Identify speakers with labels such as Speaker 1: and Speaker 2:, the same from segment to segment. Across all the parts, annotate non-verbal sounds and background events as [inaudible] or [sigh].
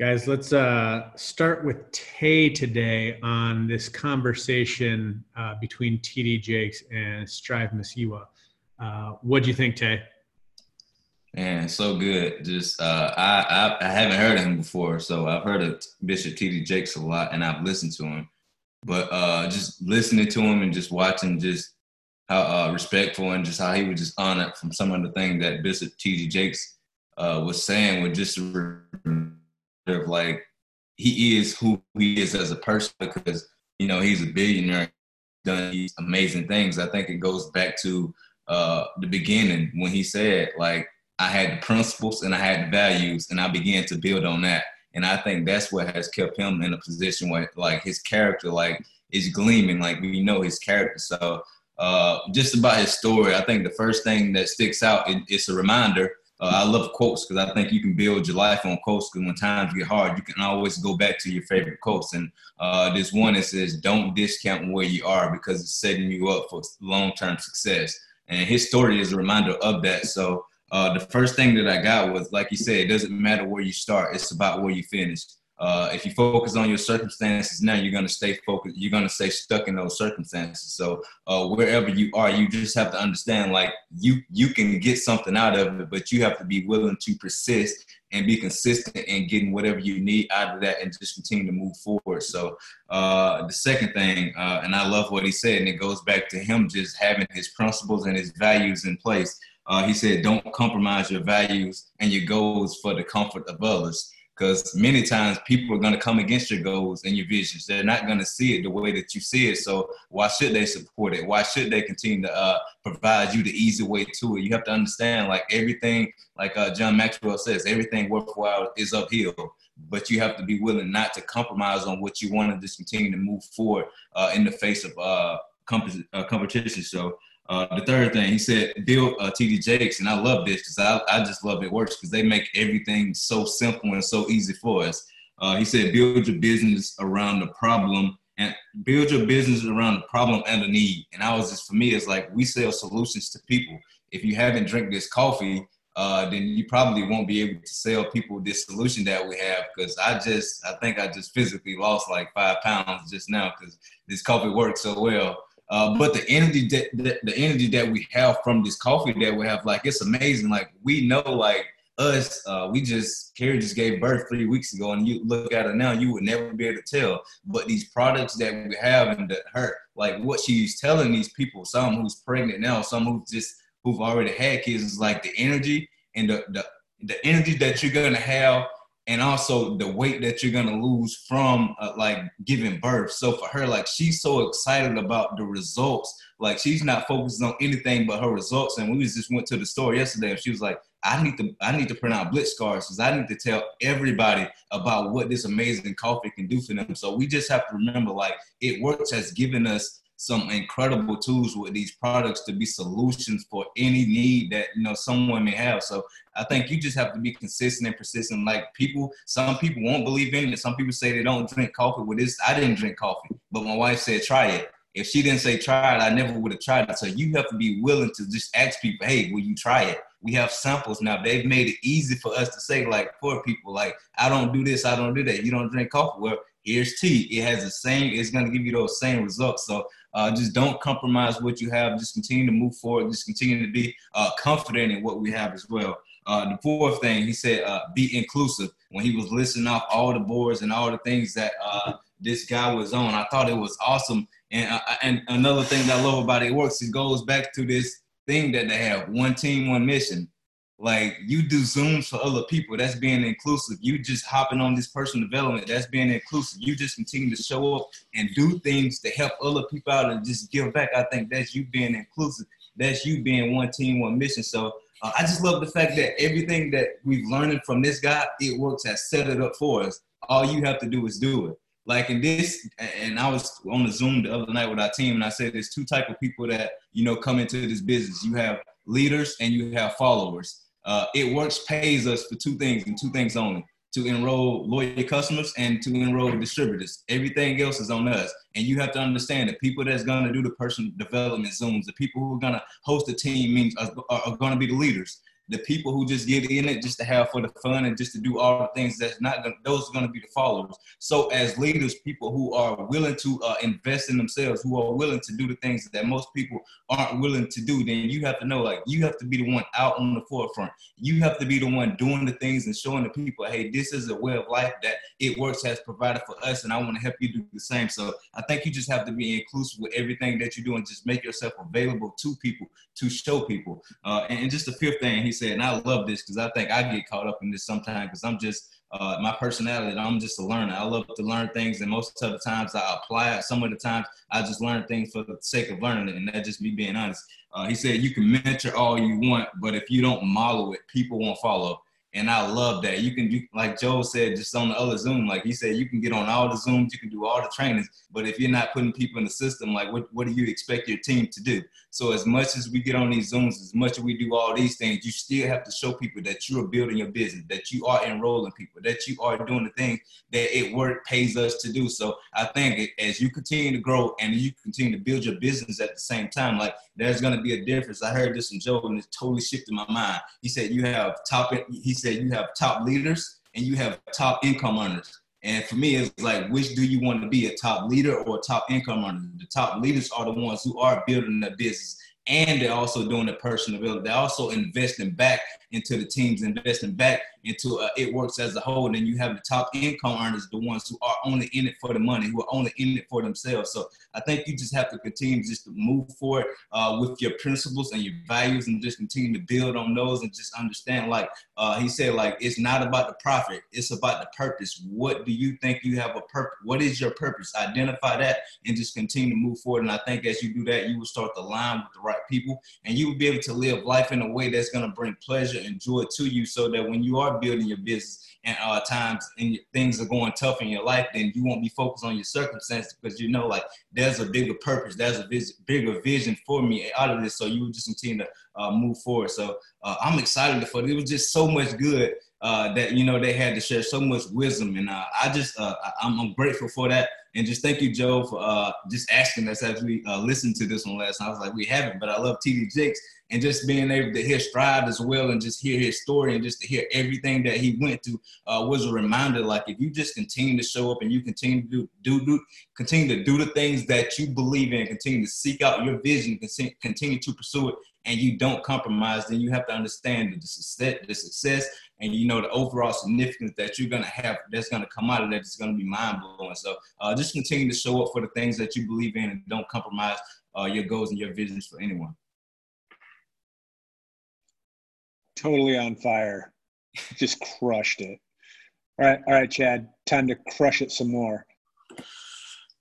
Speaker 1: Guys, let's uh, start with Tay today on this conversation uh, between TD Jakes and Strive Masiyiwa. Uh, what do you think, Tay?
Speaker 2: Man, so good. Just uh, I, I, I haven't heard of him before, so I've heard of Bishop T.D. Jakes a lot, and I've listened to him. But uh, just listening to him and just watching just how uh, respectful and just how he was just honored from some of the things that Bishop T.D. Jakes uh, was saying was just of like he is who he is as a person because you know he's a billionaire, done these amazing things. I think it goes back to uh, the beginning when he said like I had the principles and I had the values and I began to build on that. And I think that's what has kept him in a position where like his character like is gleaming. Like we know his character. So uh, just about his story, I think the first thing that sticks out it, it's a reminder uh, I love quotes because I think you can build your life on quotes. Because when times get hard, you can always go back to your favorite quotes. And uh, this one it says, "Don't discount where you are because it's setting you up for long-term success." And his story is a reminder of that. So uh, the first thing that I got was, like you said, it doesn't matter where you start; it's about where you finish. Uh, if you focus on your circumstances now, you're going to stay focused. You're going to stay stuck in those circumstances. So uh, wherever you are, you just have to understand, like you you can get something out of it, but you have to be willing to persist and be consistent in getting whatever you need out of that, and just continue to move forward. So uh, the second thing, uh, and I love what he said, and it goes back to him just having his principles and his values in place. Uh, he said, "Don't compromise your values and your goals for the comfort of others." Because many times people are going to come against your goals and your visions. They're not going to see it the way that you see it. So why should they support it? Why should they continue to uh, provide you the easy way to it? You have to understand, like everything, like uh, John Maxwell says, everything worthwhile is uphill. But you have to be willing not to compromise on what you want to just continue to move forward uh, in the face of uh, uh competition. So uh, the third thing he said, build uh, TD Jakes, and I love this because I, I just love it works because they make everything so simple and so easy for us. Uh, he said, build your business around the problem and build your business around the problem and the need. And I was just for me, it's like we sell solutions to people. If you haven't drank this coffee, uh, then you probably won't be able to sell people this solution that we have. Because I just, I think I just physically lost like five pounds just now because this coffee works so well. Uh, but the energy that, the, the energy that we have from this coffee that we have, like it's amazing. Like we know, like us, uh, we just Carrie just gave birth three weeks ago, and you look at her now, you would never be able to tell. But these products that we have and that her, like what she's telling these people, some who's pregnant now, some who's just who've already had kids, is like the energy and the the, the energy that you're gonna have and also the weight that you're gonna lose from uh, like giving birth. So for her, like she's so excited about the results. Like she's not focused on anything but her results. And we just went to the store yesterday, and she was like, "I need to, I need to print out blitz cards because I need to tell everybody about what this amazing coffee can do for them." So we just have to remember, like, it works has given us some incredible mm-hmm. tools with these products to be solutions for any need that you know someone may have. So I think you just have to be consistent and persistent. Like people, some people won't believe in it. Some people say they don't drink coffee. With this, I didn't drink coffee, but my wife said try it. If she didn't say try it, I never would have tried it. So you have to be willing to just ask people, hey, will you try it? We have samples now. They've made it easy for us to say, like, for people, like, I don't do this, I don't do that. You don't drink coffee. Well, here's tea. It has the same, it's gonna give you those same results. So uh, just don't compromise what you have. Just continue to move forward. Just continue to be uh, confident in what we have as well. Uh, the fourth thing, he said, uh, be inclusive. When he was listing off all the boards and all the things that uh, this guy was on, I thought it was awesome. And uh, and another thing that I love about it works, it goes back to this thing that they have: one team, one mission. Like you do Zooms for other people, that's being inclusive. You just hopping on this personal development, that's being inclusive. You just continue to show up and do things to help other people out and just give back. I think that's you being inclusive. That's you being one team, one mission. So uh, I just love the fact that everything that we've learned from this guy, it works has set it up for us. All you have to do is do it. Like in this, and I was on the Zoom the other night with our team, and I said there's two type of people that you know come into this business. You have leaders and you have followers uh, it works pays us for two things and two things only to enroll loyal customers and to enroll distributors. Everything else is on us. And you have to understand that people that's going to do the personal development Zooms, the people who are going to host the team are, are, are going to be the leaders. The people who just get in it just to have for the fun and just to do all the things that's not gonna, those are going to be the followers. So as leaders, people who are willing to uh, invest in themselves, who are willing to do the things that most people aren't willing to do, then you have to know like you have to be the one out on the forefront. You have to be the one doing the things and showing the people, hey, this is a way of life that it works has provided for us, and I want to help you do the same. So I think you just have to be inclusive with everything that you do and just make yourself available to people to show people. Uh, and, and, just the fifth thing he said, and I love this because I think I get caught up in this sometimes because I'm just uh, my personality. I'm just a learner. I love to learn things, and most of the times I apply it. Some of the times I just learn things for the sake of learning it, and that just me being honest. Uh, he said you can mentor all you want, but if you don't model it, people won't follow. And I love that. You can do, like Joe said, just on the other Zoom, like he said, you can get on all the Zooms, you can do all the trainings, but if you're not putting people in the system, like what, what do you expect your team to do? So as much as we get on these Zooms, as much as we do all these things, you still have to show people that you are building your business, that you are enrolling people, that you are doing the things that it work pays us to do. So I think as you continue to grow and you continue to build your business at the same time, like there's going to be a difference. I heard this from Joe and it totally shifted my mind. He said you have top, he said you have top leaders and you have top income earners. And for me, it's like, which do you want to be, a top leader or a top income earner? The top leaders are the ones who are building their business and they're also doing the personal development. They're also investing back into the teams, investing back into uh, it works as a whole. And then you have the top income earners, the ones who are only in it for the money, who are only in it for themselves. So I think you just have to continue just to move forward uh, with your principles and your values, and just continue to build on those, and just understand. Like uh, he said, like it's not about the profit; it's about the purpose. What do you think you have a purpose? What is your purpose? Identify that, and just continue to move forward. And I think as you do that, you will start to align with the right people, and you will be able to live life in a way that's going to bring pleasure joy to you, so that when you are building your business and uh, times and things are going tough in your life, then you won't be focused on your circumstances because you know like there's a bigger purpose, there's a vis- bigger vision for me out of this. So you just continue to uh, move forward. So uh, I'm excited for it. It was just so much good uh, that you know they had to share so much wisdom, and uh, I just uh, I'm, grateful for that. And just thank you, Joe, for uh, just asking us as we uh, listened to this one last night. I was like, we haven't, but I love TD Jakes and just being able to hear Strive as well and just hear his story and just to hear everything that he went through uh, was a reminder. Like if you just continue to show up and you continue to do, do, do continue to do the things that you believe in, continue to seek out your vision, continue, continue to pursue it, and you don't compromise, then you have to understand that the success, the success and you know the overall significance that you're gonna have that's gonna come out of that is gonna be mind blowing. So uh, just continue to show up for the things that you believe in and don't compromise uh, your goals and your visions for anyone.
Speaker 3: totally on fire. Just crushed it. All right, all right, Chad. Time to crush it some more.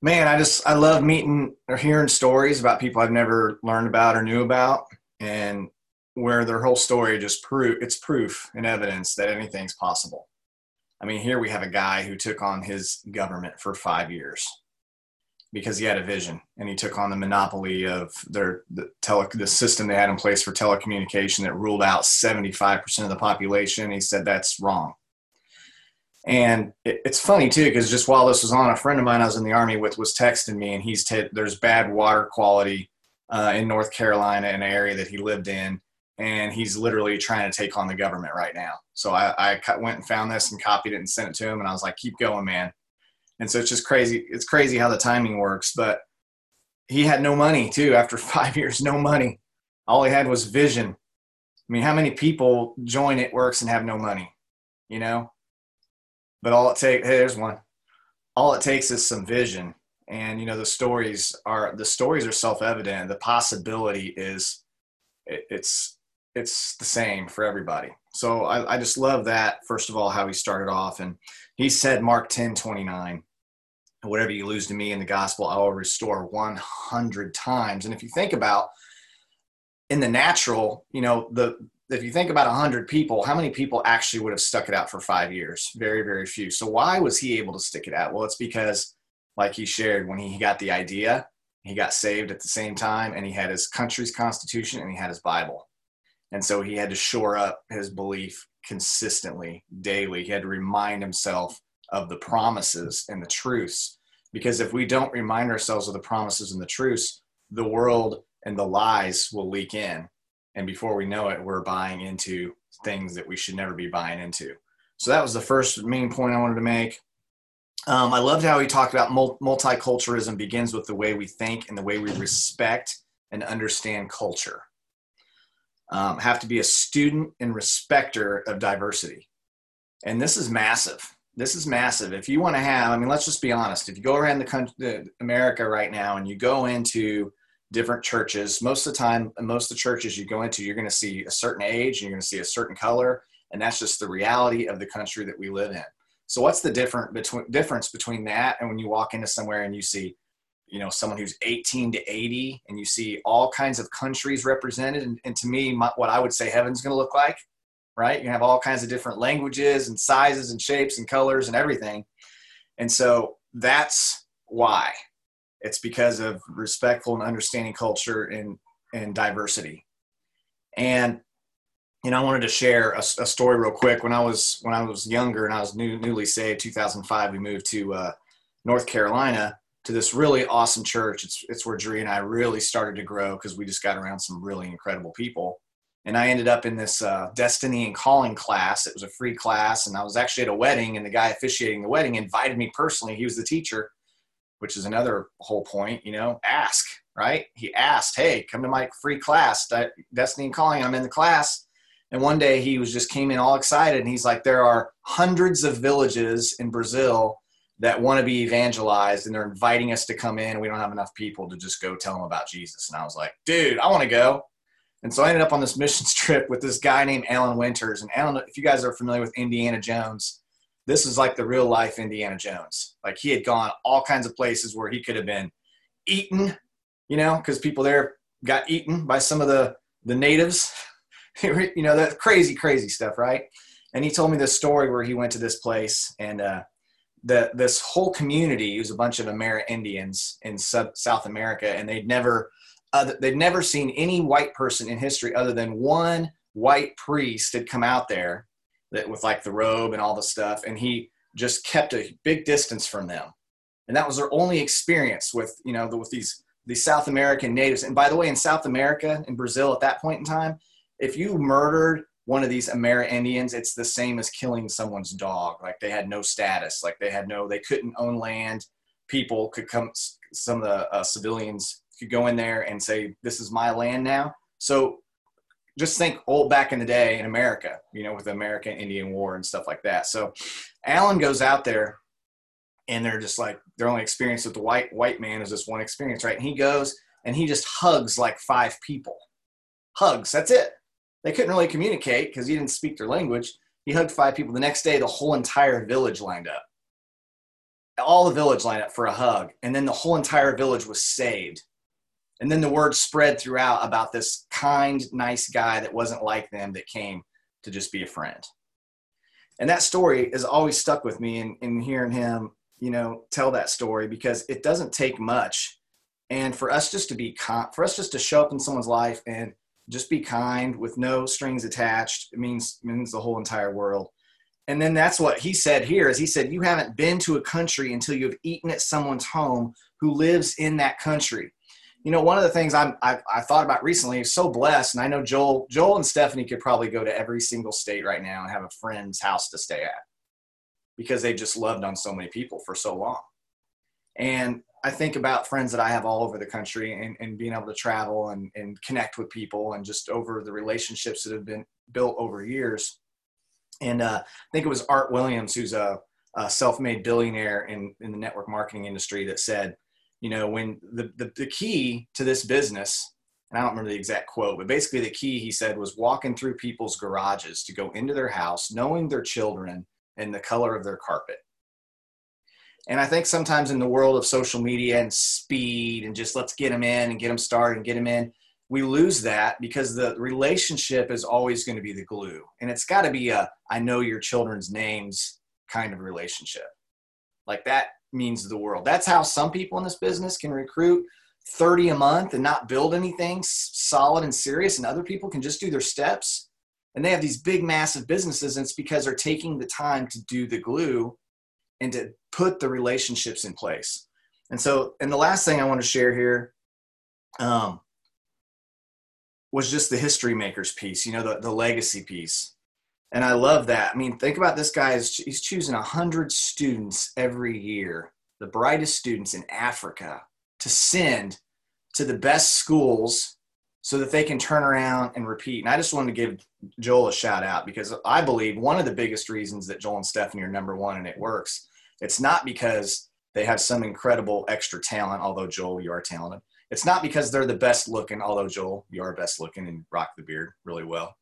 Speaker 4: Man, I just I love meeting or hearing stories about people I've never learned about or knew about, and where their whole story just prove it's proof and evidence that anything's possible. I mean, here we have a guy who took on his government for five years because he had a vision and he took on the monopoly of their the tele the system they had in place for telecommunication that ruled out 75% of the population. He said that's wrong. And it, it's funny too because just while this was on a friend of mine i was in the army with was texting me and he's t- there's bad water quality uh, in north carolina in an area that he lived in and he's literally trying to take on the government right now so I, I went and found this and copied it and sent it to him and i was like keep going man and so it's just crazy. It's crazy how the timing works. But he had no money too. After [laughs] five years, no money. All he had was vision. I mean, how many people join It Works and have no money? You know. But all it takes, hey, there's one. All it takes is some vision, and you know the stories are the stories are self-evident. The possibility is, it, it's it's the same for everybody. So I, I just love that. First of all, how he started off, and he said Mark 10, 29 whatever you lose to me in the gospel, I will restore 100 times. And if you think about in the natural, you know, the if you think about 100 people, how many people actually would have stuck it out for five years? Very, very few. So why was he able to stick it out? Well, it's because, like he shared, when he got the idea, he got saved at the same time, and he had his country's constitution and he had his Bible. And so he had to shore up his belief consistently, daily. He had to remind himself of the promises and the truths. Because if we don't remind ourselves of the promises and the truths, the world and the lies will leak in. And before we know it, we're buying into things that we should never be buying into. So that was the first main point I wanted to make. Um, I loved how he talked about multiculturalism begins with the way we think and the way we respect and understand culture. Um, have to be a student and respecter of diversity. And this is massive. This is massive. If you want to have, I mean, let's just be honest. If you go around the country, America right now, and you go into different churches, most of the time, most of the churches you go into, you're going to see a certain age, and you're going to see a certain color, and that's just the reality of the country that we live in. So, what's the different between difference between that and when you walk into somewhere and you see you know someone who's 18 to 80 and you see all kinds of countries represented. And, and to me my, what i would say heaven's going to look like right? You have all kinds of different languages and sizes and shapes and colors and everything. And so that's why. It's because of respectful and understanding culture and and diversity. And you know i wanted to share a, a story real quick. When i was when i was younger and i was new, newly saved 2005 we moved to uh, north carolina to this really awesome church. It's it's where Dree and I really started to grow because we just got around some really incredible people. And I ended up in this uh, destiny and calling class. It was a free class, and I was actually at a wedding, and the guy officiating the wedding invited me personally. He was the teacher, which is another whole point. You know, ask right. He asked, "Hey, come to my free class, Destiny and Calling. I'm in the class." And one day he was just came in all excited, and he's like, "There are hundreds of villages in Brazil that want to be evangelized and they're inviting us to come in. We don't have enough people to just go tell them about Jesus. And I was like, dude, I want to go. And so I ended up on this [laughs] missions trip with this guy named Alan Winters. And Alan, if you guys are familiar with Indiana Jones, this is like the real life Indiana Jones. Like he had gone all kinds of places where he could have been eaten, you know, because people there got eaten by some of the the natives. [laughs] you know, that crazy, crazy stuff, right? And he told me this story where he went to this place and uh, the this whole community was a bunch of Amerindians in sub, South America, and they'd never uh, they'd never seen any white person in history other than one white priest had come out there that with like the robe and all the stuff, and he just kept a big distance from them, and that was their only experience with you know the, with these these South American natives. And by the way, in South America, in Brazil at that point in time, if you murdered one of these Amerindians, it's the same as killing someone's dog. Like they had no status, like they had no, they couldn't own land. People could come, some of the uh, civilians could go in there and say, "This is my land now." So just think old back in the day in America, you know, with the American Indian War and stuff like that. So Alan goes out there and they're just like their only experience with the white white man is this one experience, right? And he goes and he just hugs like five people. Hugs, that's it. They couldn't really communicate because he didn't speak their language. He hugged five people. The next day, the whole entire village lined up. All the village lined up for a hug. And then the whole entire village was saved. And then the word spread throughout about this kind, nice guy that wasn't like them that came to just be a friend. And that story has always stuck with me in, in hearing him, you know, tell that story because it doesn't take much. And for us just to be, for us just to show up in someone's life and just be kind with no strings attached. It means means the whole entire world. And then that's what he said here is he said you haven't been to a country until you've eaten at someone's home who lives in that country. You know, one of the things I'm, I, I thought about recently is so blessed, and I know Joel, Joel and Stephanie could probably go to every single state right now and have a friend's house to stay at because they just loved on so many people for so long. And I think about friends that I have all over the country and, and being able to travel and, and connect with people and just over the relationships that have been built over years. And uh, I think it was Art Williams, who's a, a self-made billionaire in, in the network marketing industry that said, you know, when the, the, the key to this business, and I don't remember the exact quote, but basically the key he said was walking through people's garages to go into their house, knowing their children and the color of their carpet and I think sometimes in the world of social media and speed and just let's get them in and get them started and get them in, we lose that because the relationship is always going to be the glue. And it's got to be a I know your children's names kind of relationship. Like that means the world. That's how some people in this business can recruit 30 a month and not build anything solid and serious and other people can just do their steps and they have these big massive businesses and it's because they're taking the time to do the glue and to put the relationships in place. And so, and the last thing I want to share here um, was just the history makers piece, you know, the, the legacy piece. And I love that. I mean, think about this guy. He's choosing 100 students every year, the brightest students in Africa, to send to the best schools so that they can turn around and repeat. And I just wanted to give Joel a shout out because I believe one of the biggest reasons that Joel and Stephanie are number one and it works, it's not because they have some incredible extra talent, although Joel, you are talented. It's not because they're the best looking, although Joel, you are best looking and rock the beard really well.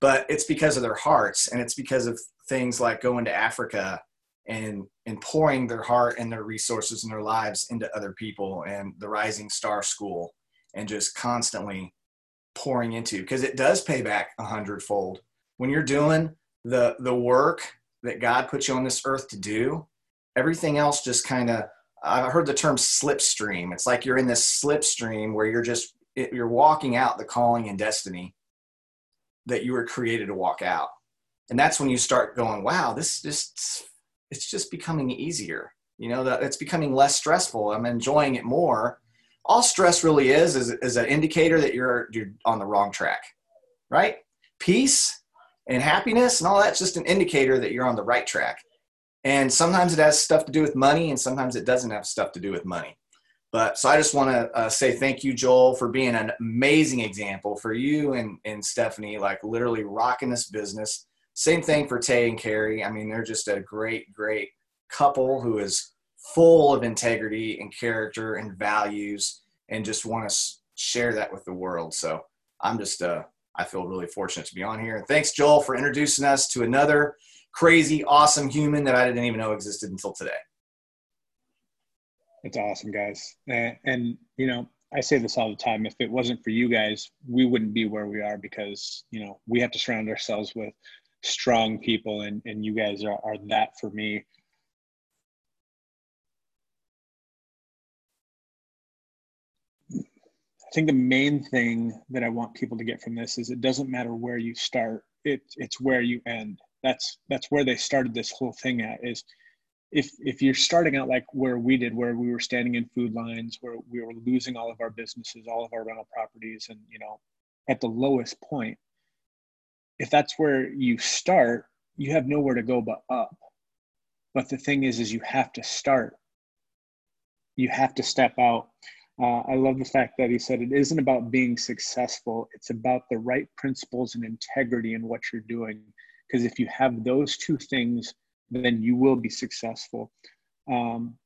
Speaker 4: But it's because of their hearts and it's because of things like going to Africa and and pouring their heart and their resources and their lives into other people and the Rising Star School and just constantly pouring into because it does pay back a hundredfold when you're doing the the work that God put you on this earth to do. Everything else just kind of I've heard the term slipstream. It's like you're in this slipstream where you're just you're walking out the calling and destiny that you were created to walk out. And that's when you start going, wow, this just it's just becoming easier. You know, that it's becoming less stressful. I'm enjoying it more. All stress really is is, is an indicator that you're you're on the wrong track. Right? Peace and happiness and all that's just an indicator that you're on the right track. And sometimes it has stuff to do with money, and sometimes it doesn't have stuff to do with money. But so I just want to uh, say thank you, Joel, for being an amazing example for you and, and Stephanie, like literally rocking this business. Same thing for Tay and Carrie. I mean, they're just a great, great couple who is full of integrity and character and values and just want to share that with the world. So I'm just, uh, I feel really fortunate to be on here. And thanks, Joel, for introducing us to another crazy, awesome human that I didn't even know existed until today.
Speaker 3: It's awesome, guys. And, and, you know, I say this all the time. If it wasn't for you guys, we wouldn't be where we are because, you know, we have to surround ourselves with strong people, and, and you guys are, are that for me. I think the main thing that I want people to get from this is it doesn't matter where you start, it, it's where you end that's that's where they started this whole thing at is if if you're starting out like where we did where we were standing in food lines where we were losing all of our businesses all of our rental properties and you know at the lowest point if that's where you start you have nowhere to go but up. But the thing is is you have to start. You have to step out. Uh, i love the fact that he said it isn't about being successful. It's about the right principles and integrity in what you're doing because if you have those two things, then you will be successful. Um,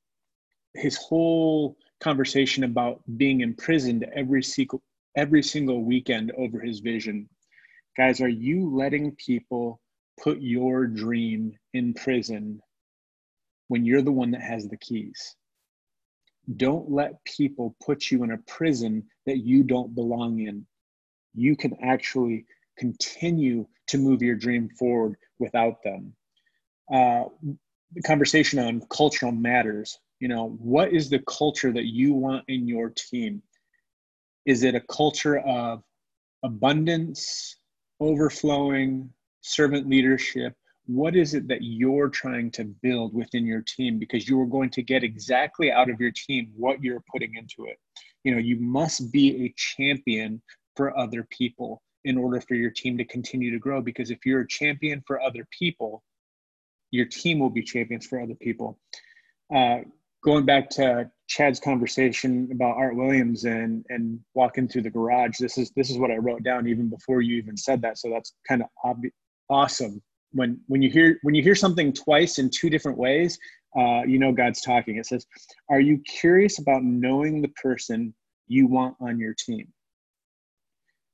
Speaker 3: his whole conversation about being imprisoned every single every single weekend over his vision. Guys, are you letting people put your dream in prison when you're the one that has the keys? Don't let people put you in a prison that you don't belong in. You can actually continue to move your dream forward without them. Uh, the conversation on cultural matters. You know, what is the culture that you want in your team? Is it a culture of abundance, overflowing, servant leadership? What is it that you're trying to build within your team? Because you are going to get exactly out of your team what you're putting into it. You know, you must be a champion for other people in order for your team to continue to grow. Because if you're a champion for other people, your team will be champions for other people. Uh, going back to Chad's conversation about Art Williams and and walking through the garage, this is this is what I wrote down even before you even said that. So that's kind of ob- awesome. When when you hear when you hear something twice in two different ways, uh, you know God's talking. It says, "Are you curious about knowing the person you want on your team?"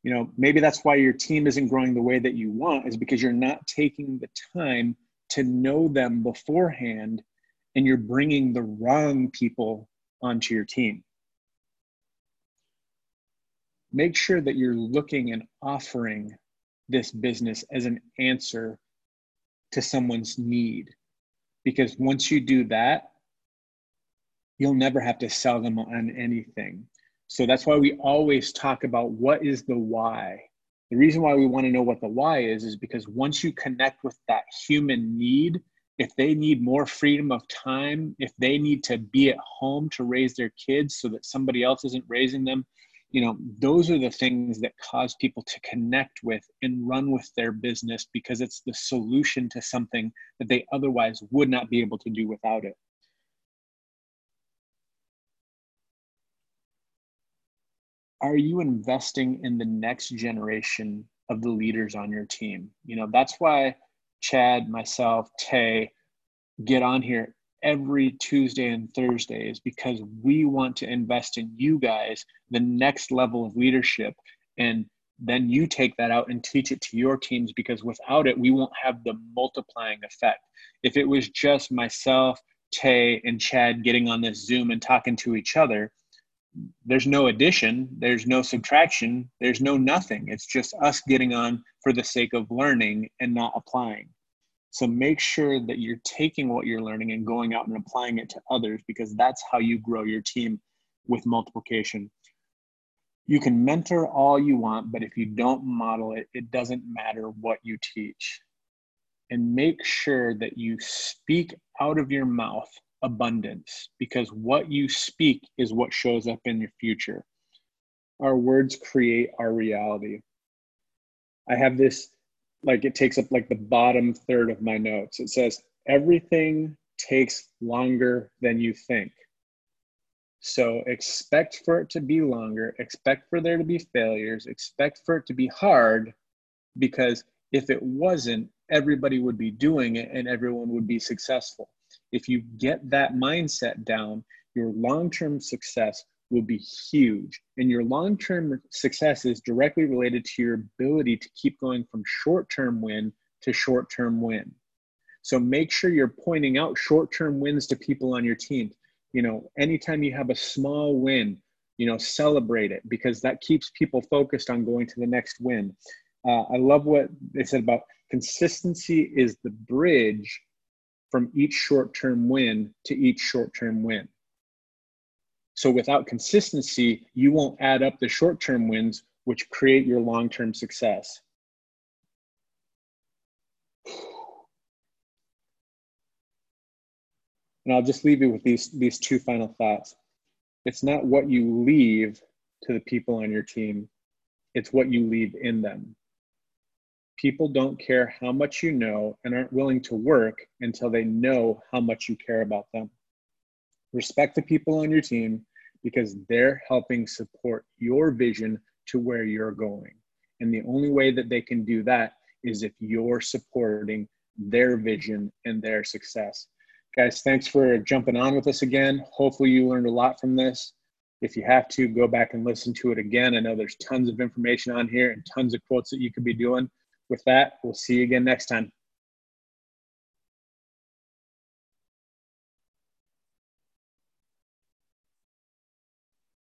Speaker 3: You know maybe that's why your team isn't growing the way that you want is because you're not taking the time to know them beforehand and you're bringing the wrong people onto your team. Make sure that you're looking and offering this business as an answer to someone's need because once you do that you'll never have to sell them on anything so that's why we always talk about what is the why. The reason why we want to know what the why is is because once you connect with that human need, if they need more freedom of time, if they need to be at home to raise their kids so that somebody else isn't raising them, you know those are the things that cause people to connect with and run with their business because it's the solution to something that they otherwise would not be able to do without it are you investing in the next generation of the leaders on your team you know that's why chad myself tay get on here every Tuesday and Thursday is because we want to invest in you guys the next level of leadership. And then you take that out and teach it to your teams because without it, we won't have the multiplying effect. If it was just myself, Tay, and Chad getting on this Zoom and talking to each other, there's no addition, there's no subtraction, there's no nothing. It's just us getting on for the sake of learning and not applying. So make sure that you're taking what you're learning and going out and applying it to others because that's how you grow your team with multiplication. You can mentor all you want, but if you don't model it, it doesn't matter what you teach. And make sure that you speak out of your mouth abundance because what you speak is what shows up in your future. Our words create our reality. I have this like it takes up like the bottom third of my notes. It says everything takes longer than you think. So expect for it to be longer, expect for there to be failures, expect for it to be hard because if it wasn't, everybody would be doing it and everyone would be successful. If you get that mindset down, your long term success will be huge. And your long term success is directly related to your ability to keep going from short term win to short term win. So make sure you're pointing out short term wins to people on your team. You know, anytime you have a small win, you know, celebrate it because that keeps people focused on going to the next win. Uh, I love what they said about consistency is the bridge from each short term win to each short term win. So without consistency, you won't add up the short term wins, which create your long term success. And I'll just leave you with these, these two final thoughts. It's not what you leave to the people on your team, it's what you leave in them. People don't care how much you know and aren't willing to work until they know how much you care about them. Respect the people on your team because they're helping support your vision to where you're going. And the only way that they can do that is if you're supporting their vision and their success. Guys, thanks for jumping on with us again. Hopefully, you learned a lot from this. If you have to, go back and listen to it again. I know there's tons of information on here and tons of quotes that you could be doing. With that, we'll see you again next time.